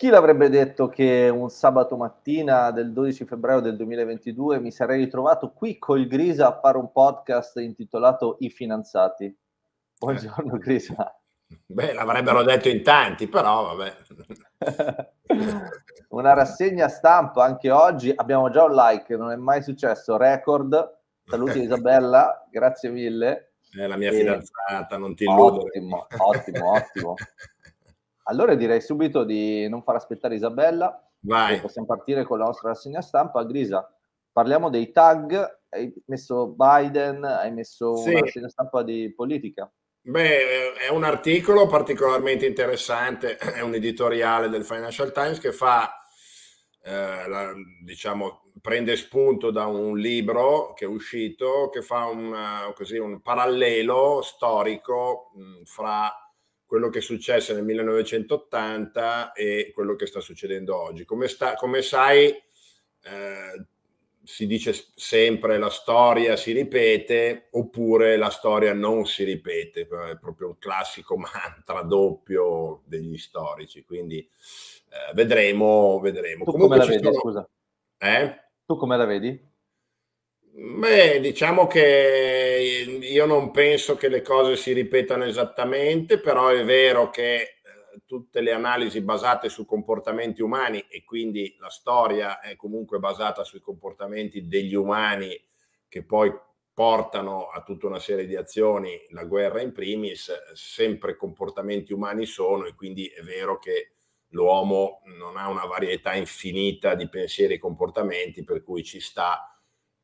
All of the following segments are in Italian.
Chi l'avrebbe detto che un sabato mattina del 12 febbraio del 2022 mi sarei ritrovato qui col Grisa a fare un podcast intitolato I finanziati? Buongiorno Grisa. Beh, l'avrebbero detto in tanti, però vabbè. Una rassegna stampa anche oggi, abbiamo già un like, non è mai successo, record. Saluti Isabella, grazie mille. È la mia e... fidanzata, non ti illudo. Ottimo, ottimo, ottimo. Allora direi subito di non far aspettare Isabella. Vai. Possiamo partire con la nostra rassegna stampa. Grisa, parliamo dei tag. Hai messo Biden, hai messo sì. una rassegna stampa di politica. Beh, è un articolo particolarmente interessante, è un editoriale del Financial Times che fa, eh, la, diciamo, prende spunto da un libro che è uscito che fa un, così, un parallelo storico mh, fra quello che è successo nel 1980 e quello che sta succedendo oggi. Come, sta, come sai, eh, si dice sempre la storia si ripete oppure la storia non si ripete, è proprio un classico mantra doppio degli storici, quindi eh, vedremo, vedremo. Tu Comunque come la vedi, sono... scusa? Eh? Tu come la vedi? Beh, diciamo che io non penso che le cose si ripetano esattamente, però è vero che eh, tutte le analisi basate su comportamenti umani e quindi la storia è comunque basata sui comportamenti degli umani che poi portano a tutta una serie di azioni, la guerra in primis, sempre comportamenti umani sono e quindi è vero che l'uomo non ha una varietà infinita di pensieri e comportamenti per cui ci sta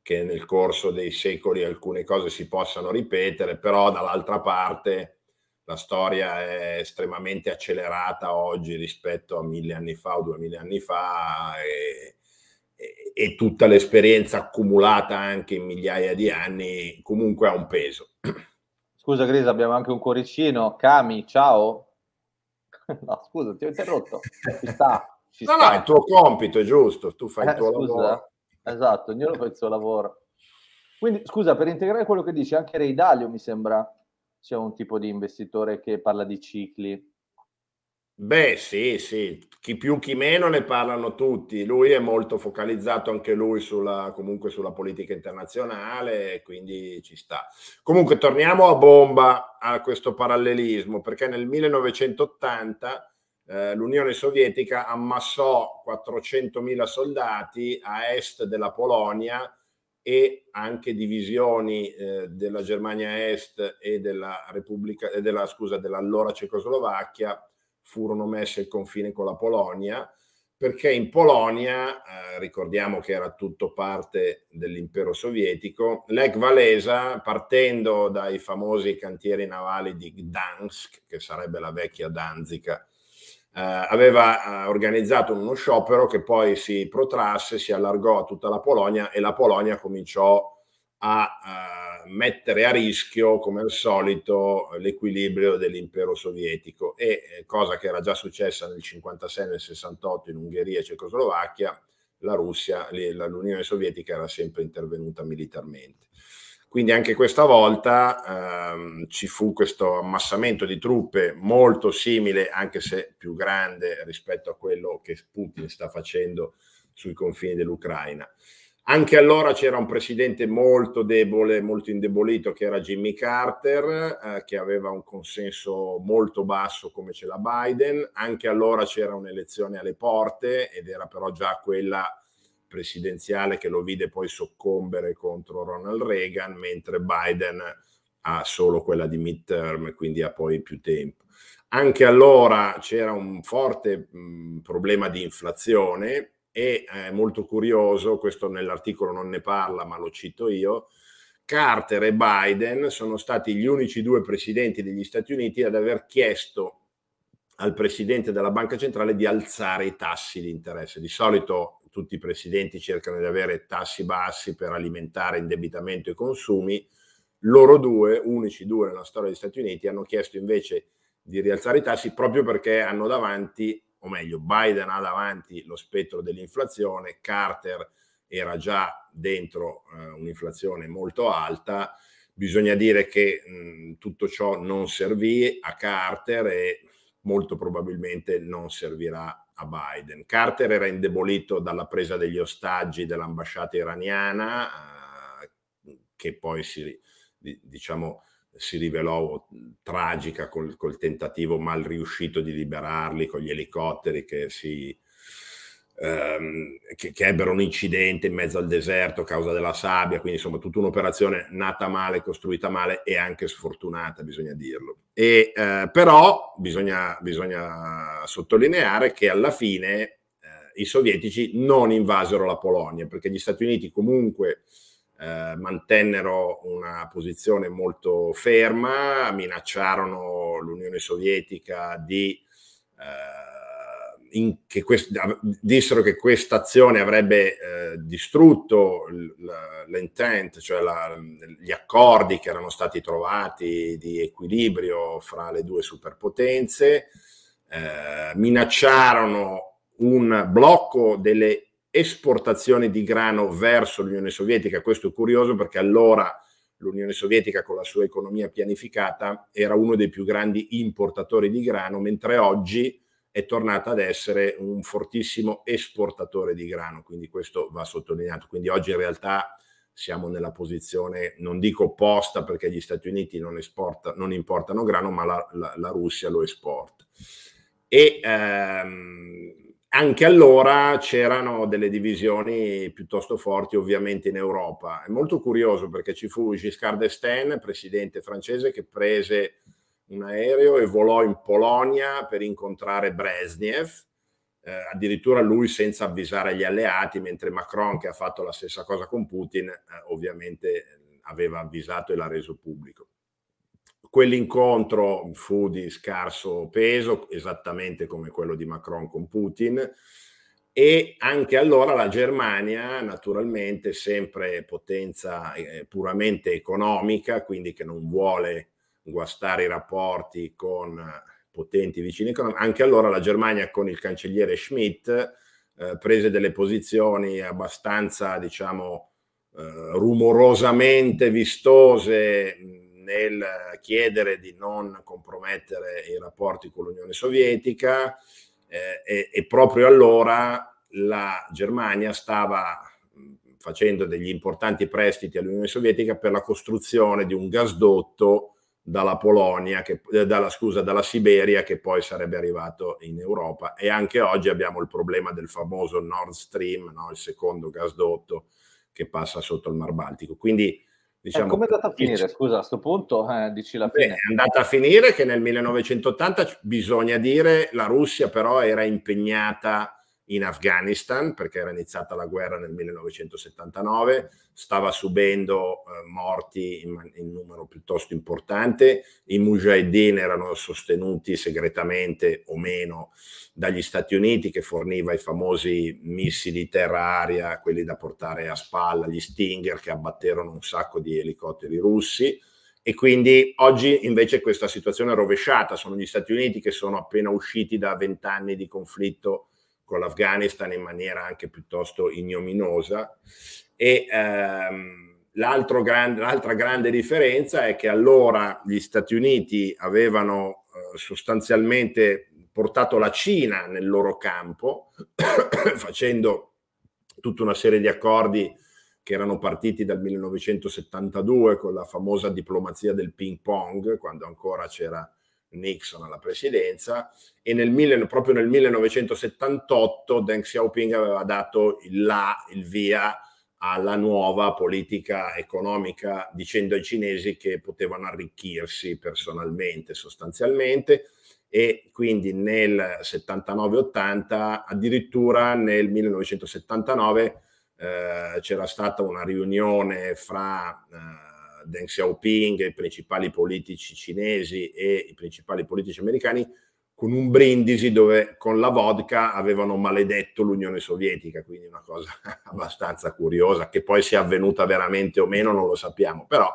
che nel corso dei secoli alcune cose si possano ripetere, però dall'altra parte la storia è estremamente accelerata oggi rispetto a mille anni fa o duemila anni fa e, e, e tutta l'esperienza accumulata anche in migliaia di anni comunque ha un peso. Scusa Grisa, abbiamo anche un cuoricino. Cami, ciao. No, scusa, ti ho interrotto. Ci sta. Ci no, sta. no, è il tuo compito, è giusto. Tu fai eh, il tuo scusa. lavoro. Esatto, ognuno fa il suo lavoro. Quindi, scusa, per integrare quello che dici, anche Ray Dalio mi sembra sia un tipo di investitore che parla di cicli. Beh, sì, sì, chi più chi meno ne parlano tutti. Lui è molto focalizzato anche lui sulla, comunque sulla politica internazionale, quindi ci sta. Comunque torniamo a bomba a questo parallelismo, perché nel 1980 eh, l'Unione Sovietica ammassò 400.000 soldati a est della Polonia e anche divisioni eh, della Germania Est e della Repubblica, eh, della, scusa, dell'allora Cecoslovacchia furono messe al confine con la Polonia perché in Polonia, eh, ricordiamo che era tutto parte dell'impero sovietico, Lech Walesa, partendo dai famosi cantieri navali di Gdansk, che sarebbe la vecchia Danzica aveva eh, organizzato uno sciopero che poi si protrasse, si allargò a tutta la Polonia e la Polonia cominciò a eh, mettere a rischio, come al solito, l'equilibrio dell'impero sovietico e eh, cosa che era già successa nel 56 e nel 68 in Ungheria e Cecoslovacchia, la Russia, l'Unione Sovietica era sempre intervenuta militarmente. Quindi anche questa volta ehm, ci fu questo ammassamento di truppe molto simile, anche se più grande rispetto a quello che Putin sta facendo sui confini dell'Ucraina. Anche allora c'era un presidente molto debole, molto indebolito, che era Jimmy Carter, eh, che aveva un consenso molto basso come ce l'ha Biden. Anche allora c'era un'elezione alle porte ed era però già quella presidenziale che lo vide poi soccombere contro Ronald Reagan, mentre Biden ha solo quella di midterm, quindi ha poi più tempo. Anche allora c'era un forte mh, problema di inflazione e è molto curioso, questo nell'articolo non ne parla ma lo cito io, Carter e Biden sono stati gli unici due presidenti degli Stati Uniti ad aver chiesto al presidente della banca centrale di alzare i tassi di interesse. Di solito tutti i presidenti cercano di avere tassi bassi per alimentare indebitamento e consumi, loro due, unici due nella storia degli Stati Uniti, hanno chiesto invece di rialzare i tassi proprio perché hanno davanti, o meglio, Biden ha davanti lo spettro dell'inflazione, Carter era già dentro eh, un'inflazione molto alta, bisogna dire che mh, tutto ciò non servì a Carter e molto probabilmente non servirà a Biden. Carter era indebolito dalla presa degli ostaggi dell'ambasciata iraniana, eh, che poi si, diciamo, si rivelò tragica col, col, tentativo mal riuscito di liberarli con gli elicotteri che si ehm, che, che, ebbero un incidente in mezzo al deserto a causa della sabbia, quindi insomma tutta un'operazione nata male, costruita male e anche sfortunata, bisogna dirlo. E, eh, però bisogna, bisogna, sottolineare che alla fine eh, i sovietici non invasero la Polonia, perché gli Stati Uniti comunque eh, mantennero una posizione molto ferma, minacciarono l'Unione Sovietica di eh, in, che quest, dissero che questa azione avrebbe eh, distrutto l'intent, cioè la, gli accordi che erano stati trovati di equilibrio fra le due superpotenze, eh, minacciarono un blocco delle esportazioni di grano verso l'Unione Sovietica. Questo è curioso perché allora l'Unione Sovietica con la sua economia pianificata era uno dei più grandi importatori di grano, mentre oggi è tornata ad essere un fortissimo esportatore di grano, quindi questo va sottolineato. Quindi oggi in realtà siamo nella posizione, non dico opposta perché gli Stati Uniti non, esporta, non importano grano, ma la, la, la, Russia lo esporta. E ehm, anche allora c'erano delle divisioni piuttosto forti ovviamente in Europa. È molto curioso perché ci fu Giscard d'Estaing, presidente francese, che prese un aereo e volò in Polonia per incontrare Brezhnev, eh, addirittura lui senza avvisare gli alleati, mentre Macron, che ha fatto la stessa cosa con Putin, eh, ovviamente aveva avvisato e l'ha reso pubblico. Quell'incontro fu di scarso peso, esattamente come quello di Macron con Putin, e anche allora la Germania, naturalmente sempre potenza eh, puramente economica, quindi che non vuole guastare i rapporti con potenti vicini economici, anche allora la Germania con il cancelliere Schmidt eh, prese delle posizioni abbastanza, diciamo, eh, rumorosamente vistose nel chiedere di non compromettere i rapporti con l'Unione Sovietica eh, e, e proprio allora la Germania stava facendo degli importanti prestiti all'Unione Sovietica per la costruzione di un gasdotto dalla Polonia, che, eh, dalla, scusa, dalla Siberia che poi sarebbe arrivato in Europa e anche oggi abbiamo il problema del famoso Nord Stream, no? il secondo gasdotto che passa sotto il Mar Baltico. Quindi diciamo... Eh, come è andata a finire? Scusa, a questo punto eh, dici la fine. Beh, è andata a finire che nel 1980, bisogna dire, la Russia però era impegnata in Afghanistan perché era iniziata la guerra nel 1979, stava subendo eh, morti in, in, numero piuttosto importante, i mujahideen erano sostenuti segretamente o meno dagli Stati Uniti che forniva i famosi missili terra-aria, quelli da portare a spalla, gli Stinger che abbatterono un sacco di elicotteri russi. E quindi oggi invece questa situazione è rovesciata, sono gli Stati Uniti che sono appena usciti da vent'anni di conflitto con l'Afghanistan in maniera anche piuttosto ignominosa. E ehm, grande, l'altra grande differenza è che allora gli Stati Uniti avevano eh, sostanzialmente portato la Cina nel loro campo, facendo tutta una serie di accordi che erano partiti dal 1972 con la famosa diplomazia del ping pong, quando ancora c'era Nixon alla presidenza e nel, proprio nel 1978 Deng Xiaoping aveva dato il là, il via alla nuova politica economica dicendo ai cinesi che potevano arricchirsi personalmente sostanzialmente e quindi nel 79-80 addirittura nel 1979 eh, c'era stata una riunione fra eh, Deng Xiaoping, i principali politici cinesi e i principali politici americani, con un brindisi dove con la vodka avevano maledetto l'Unione Sovietica, quindi una cosa abbastanza curiosa, che poi sia avvenuta veramente o meno non lo sappiamo, però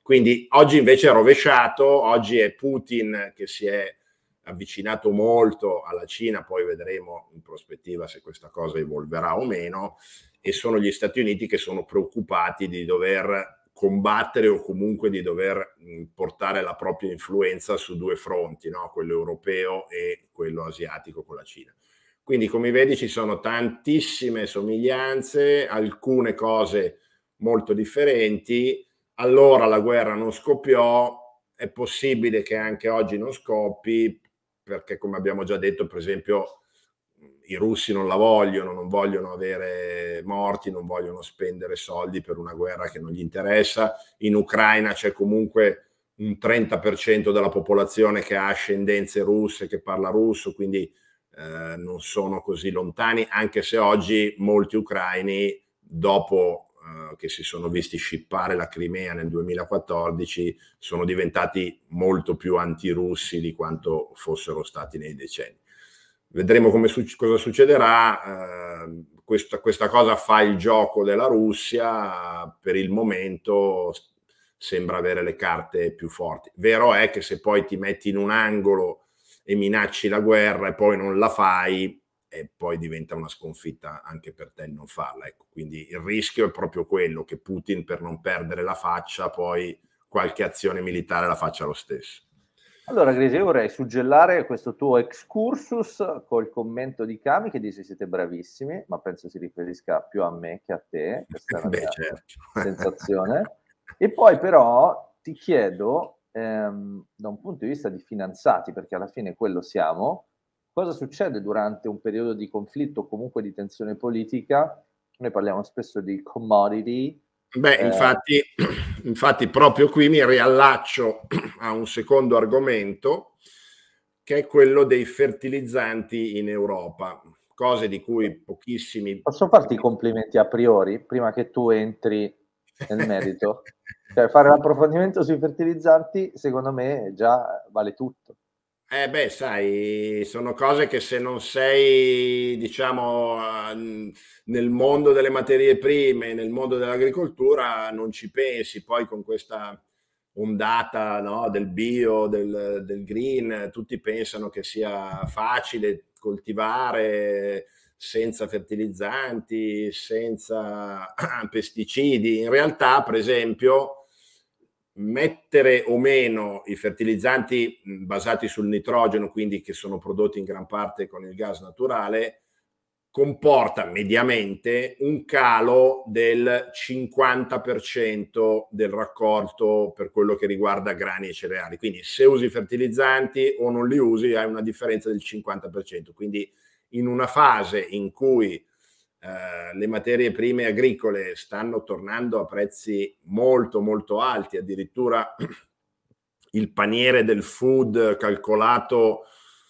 quindi oggi invece è rovesciato, oggi è Putin che si è avvicinato molto alla Cina, poi vedremo in prospettiva se questa cosa evolverà o meno, e sono gli Stati Uniti che sono preoccupati di dover combattere o comunque di dover portare la propria influenza su due fronti, no? quello europeo e quello asiatico con la Cina. Quindi come vedi ci sono tantissime somiglianze, alcune cose molto differenti. Allora la guerra non scoppiò, è possibile che anche oggi non scoppi, perché come abbiamo già detto, per esempio, i russi non la vogliono, non vogliono avere morti, non vogliono spendere soldi per una guerra che non gli interessa. In Ucraina c'è comunque un 30% della popolazione che ha ascendenze russe, che parla russo, quindi eh, non sono così lontani, anche se oggi molti ucraini, dopo eh, che si sono visti scippare la Crimea nel 2014, sono diventati molto più antirussi di quanto fossero stati nei decenni. Vedremo come, cosa succederà. Eh, questa, questa cosa fa il gioco della Russia, per il momento sembra avere le carte più forti. Vero è che se poi ti metti in un angolo e minacci la guerra e poi non la fai, e poi diventa una sconfitta anche per te non farla. Ecco, quindi il rischio è proprio quello che Putin per non perdere la faccia poi qualche azione militare la faccia lo stesso. Allora, Grisi, io vorrei suggellare questo tuo excursus col commento di Cami che dice siete bravissimi, ma penso si riferisca più a me che a te, questa è la Beh, certo. sensazione. E poi però ti chiedo, ehm, da un punto di vista di finanziati, perché alla fine quello siamo, cosa succede durante un periodo di conflitto o comunque di tensione politica? Noi parliamo spesso di commodity, Beh, eh. infatti, infatti proprio qui mi riallaccio a un secondo argomento che è quello dei fertilizzanti in Europa, cose di cui pochissimi... Posso farti i complimenti a priori, prima che tu entri nel merito? cioè, fare l'approfondimento sui fertilizzanti, secondo me, già vale tutto. Eh beh, sai, sono cose che se non sei, diciamo, nel mondo delle materie prime, nel mondo dell'agricoltura, non ci pensi. Poi con questa ondata no, del bio, del, del green, tutti pensano che sia facile coltivare senza fertilizzanti, senza pesticidi. In realtà, per esempio, mettere o meno i fertilizzanti basati sul nitrogeno, quindi che sono prodotti in gran parte con il gas naturale, comporta mediamente un calo del 50% del raccolto per quello che riguarda grani e cereali. Quindi se usi fertilizzanti o non li usi hai una differenza del 50%. Quindi in una fase in cui eh, le materie prime agricole stanno tornando a prezzi molto molto alti, addirittura il paniere del food calcolato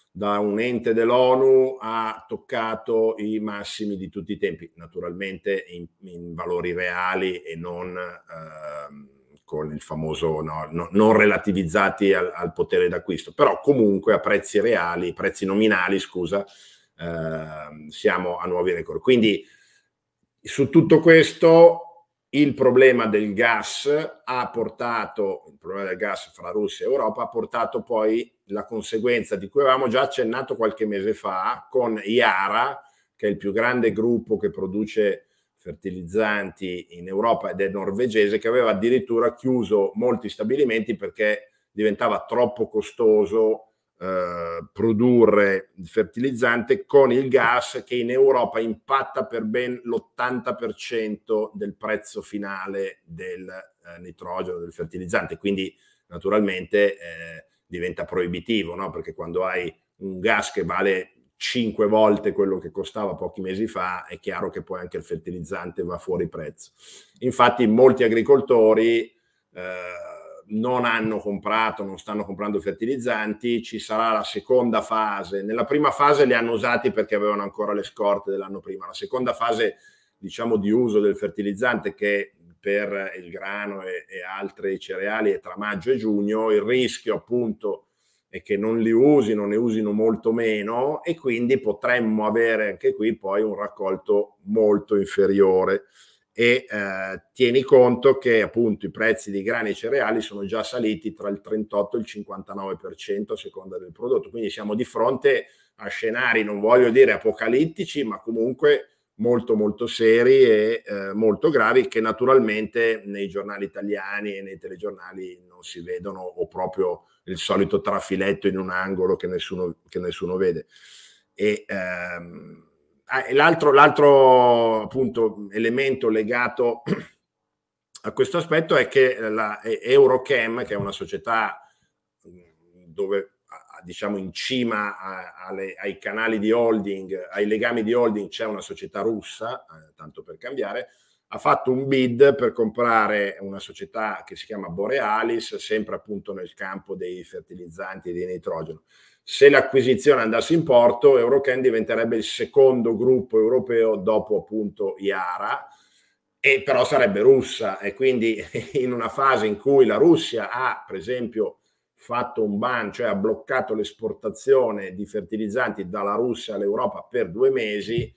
da un ente dell'ONU ha toccato i massimi di tutti i tempi, naturalmente in, in valori reali e non eh, con il famoso no, no, non relativizzati al, al, potere d'acquisto, però comunque a prezzi reali, prezzi nominali, scusa, Ehm, siamo a nuovi record. Quindi su tutto questo il problema del gas ha portato, il problema del gas fra Russia e Europa ha portato poi la conseguenza di cui avevamo già accennato qualche mese fa con Iara, che è il più grande gruppo che produce fertilizzanti in Europa ed è norvegese, che aveva addirittura chiuso molti stabilimenti perché diventava troppo costoso eh, produrre il fertilizzante con il gas che in Europa impatta per ben l'80% del prezzo finale del eh, nitrogeno, del fertilizzante. Quindi naturalmente eh, diventa proibitivo, no? perché quando hai un gas che vale 5 volte quello che costava pochi mesi fa, è chiaro che poi anche il fertilizzante va fuori prezzo. Infatti molti agricoltori eh, non hanno comprato, non stanno comprando fertilizzanti, ci sarà la seconda fase. Nella prima fase li hanno usati perché avevano ancora le scorte dell'anno prima. La seconda fase, diciamo, di uso del fertilizzante che per il grano e, e altri cereali è tra maggio e giugno, il rischio appunto è che non li usino, ne usino molto meno e quindi potremmo avere anche qui poi un raccolto molto inferiore e eh, tieni conto che appunto i prezzi di grani e cereali sono già saliti tra il 38 e il 59% a seconda del prodotto, quindi siamo di fronte a scenari, non voglio dire apocalittici, ma comunque molto molto seri e eh, molto gravi che naturalmente nei giornali italiani e nei telegiornali non si vedono o proprio il solito trafiletto in un angolo che nessuno, che nessuno vede. E, ehm, l'altro, l'altro appunto elemento legato a questo aspetto è che la Eurochem, che è una società dove diciamo in cima a, alle, ai canali di holding, ai legami di holding c'è una società russa, eh, tanto per cambiare, ha fatto un bid per comprare una società che si chiama Borealis, sempre appunto nel campo dei fertilizzanti e di nitrogeno. Se l'acquisizione andasse in porto, Eurochem diventerebbe il secondo gruppo europeo dopo appunto Iara, e però sarebbe russa. E quindi in una fase in cui la Russia ha, per esempio, fatto un ban, cioè ha bloccato l'esportazione di fertilizzanti dalla Russia all'Europa per due mesi,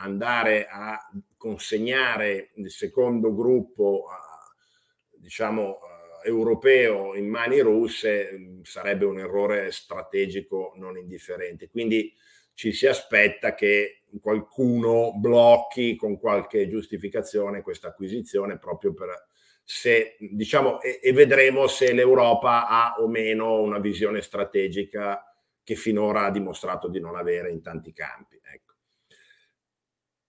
andare a consegnare il secondo gruppo, diciamo, europeo in mani russe sarebbe un errore strategico non indifferente. Quindi ci si aspetta che qualcuno blocchi con qualche giustificazione questa acquisizione proprio per se diciamo e, e vedremo se l'Europa ha o meno una visione strategica che finora ha dimostrato di non avere in tanti campi. Ecco.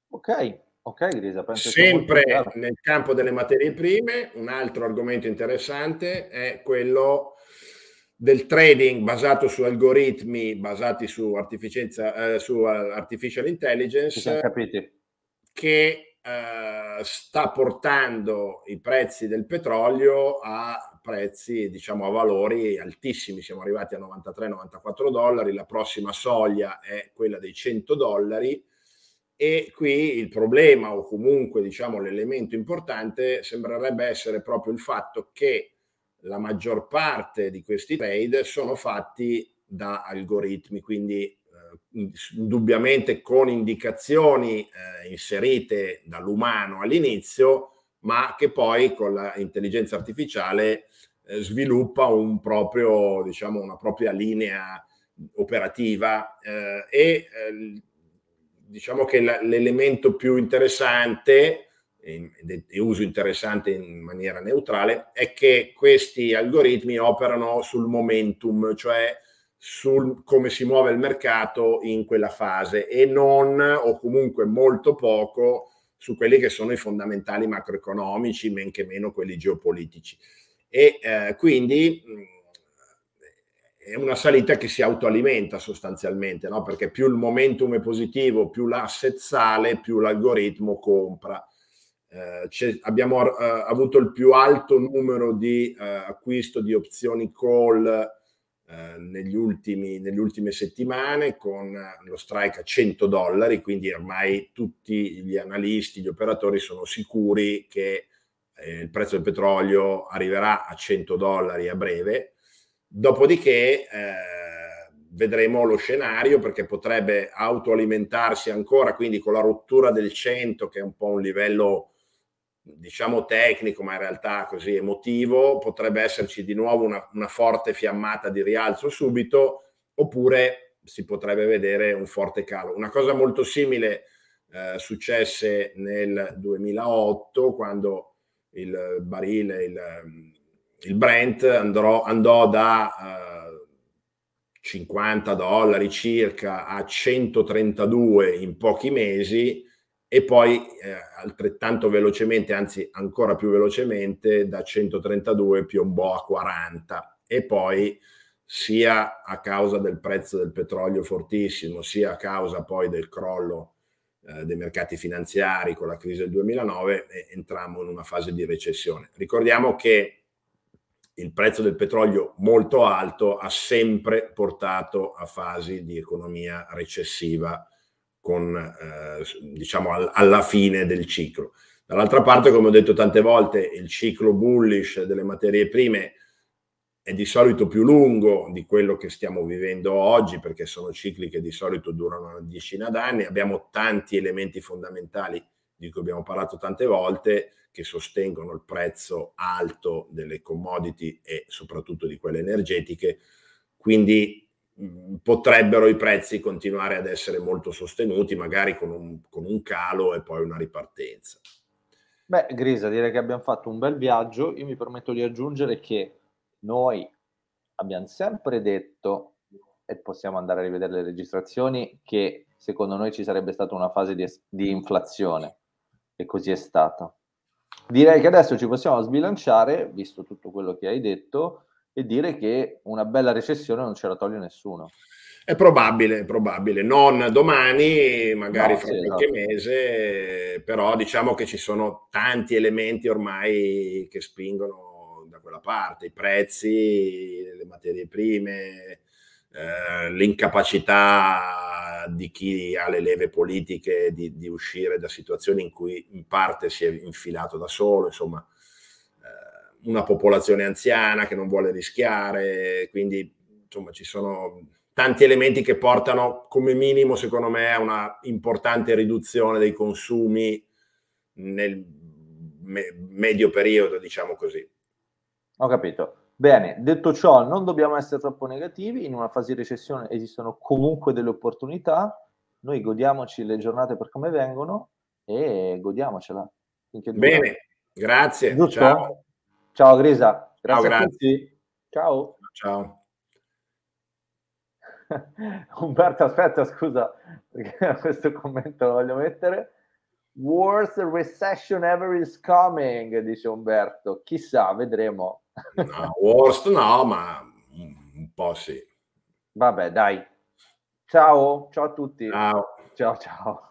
Ok, ok, Grisa. Sempre nel campo delle materie prime, un altro argomento interessante è quello del trading basato su algoritmi basati su, eh, su artificial intelligence che eh, sta portando i prezzi del petrolio a prezzi, diciamo, a valori altissimi. Siamo arrivati a 93-94 dollari, la prossima soglia è quella dei 100 dollari e qui il problema o comunque diciamo l'elemento importante sembrerebbe essere proprio il fatto che la maggior parte di questi trade sono fatti da algoritmi, quindi eh, indubbiamente con indicazioni eh, inserite dall'umano all'inizio, ma che poi con l'intelligenza artificiale eh, sviluppa un proprio, diciamo, una propria linea operativa eh, e eh, diciamo che l'elemento più interessante e uso interessante in maniera neutrale, è che questi algoritmi operano sul momentum, cioè sul come si muove il mercato in quella fase e non o comunque molto poco su quelli che sono i fondamentali macroeconomici, men che meno quelli geopolitici. E eh, quindi è una salita che si autoalimenta sostanzialmente, no? perché più il momentum è positivo, più l'asset sale, più l'algoritmo compra. Eh, abbiamo eh, avuto il più alto numero di eh, acquisto di opzioni call eh, negli ultimi, nelle ultime settimane con lo strike a 100 dollari, quindi ormai tutti gli analisti, gli operatori sono sicuri che eh, il prezzo del petrolio arriverà a 100 dollari a breve. Dopodiché eh, vedremo lo scenario perché potrebbe autoalimentarsi ancora, quindi con la rottura del 100 che è un po' un livello diciamo tecnico, ma in realtà così emotivo, potrebbe esserci di nuovo una, una forte fiammata di rialzo subito, oppure si potrebbe vedere un forte calo. Una cosa molto simile eh, successe nel 2008 quando il barile, il, il Brent andrò, andò da eh, 50 dollari circa a 132 in pochi mesi e poi eh, altrettanto velocemente, anzi ancora più velocemente, da 132 piombò a 40 e poi sia a causa del prezzo del petrolio fortissimo, sia a causa poi del crollo eh, dei mercati finanziari con la crisi del 2009, eh, entrammo in una fase di recessione. Ricordiamo che il prezzo del petrolio molto alto ha sempre portato a fasi di economia recessiva con, eh, diciamo, al, alla fine del ciclo. Dall'altra parte, come ho detto tante volte, il ciclo bullish delle materie prime è di solito più lungo di quello che stiamo vivendo oggi, perché sono cicli che di solito durano una decina d'anni. Abbiamo tanti elementi fondamentali di cui abbiamo parlato tante volte, che sostengono il prezzo alto delle commodity e soprattutto di quelle energetiche. Quindi potrebbero i prezzi continuare ad essere molto sostenuti, magari con un, con un calo e poi una ripartenza. Beh, Grisa, direi che abbiamo fatto un bel viaggio. Io mi permetto di aggiungere che noi abbiamo sempre detto, e possiamo andare a rivedere le registrazioni, che secondo noi ci sarebbe stata una fase di, di inflazione, e così è stato. Direi che adesso ci possiamo sbilanciare, visto tutto quello che hai detto, e dire che una bella recessione non ce la toglie nessuno. È probabile, è probabile, non domani, magari no, fra sì, qualche esatto. mese, però diciamo che ci sono tanti elementi ormai che spingono da quella parte, i prezzi, le materie prime, eh, l'incapacità di chi ha le leve politiche di, di, uscire da situazioni in cui in parte si è infilato da solo, insomma, eh, una popolazione anziana che non vuole rischiare, quindi insomma ci sono tanti elementi che portano come minimo, secondo me, a una importante riduzione dei consumi nel me- medio periodo, diciamo così. Ho capito. Bene, detto ciò, non dobbiamo essere troppo negativi, in una fase di recessione esistono comunque delle opportunità, noi godiamoci le giornate per come vengono e godiamocela. Bene, grazie. Giusto? Ciao. Ciao Grisa, grazie, Ciao, grazie. Ciao. Ciao. Umberto, aspetta, scusa, perché questo commento lo voglio mettere. Worst recession ever is coming, dice Umberto. Chissà, vedremo. No, worst no, ma un po' sì. Vabbè, dai. Ciao, ciao a tutti. Ciao. Ciao, ciao.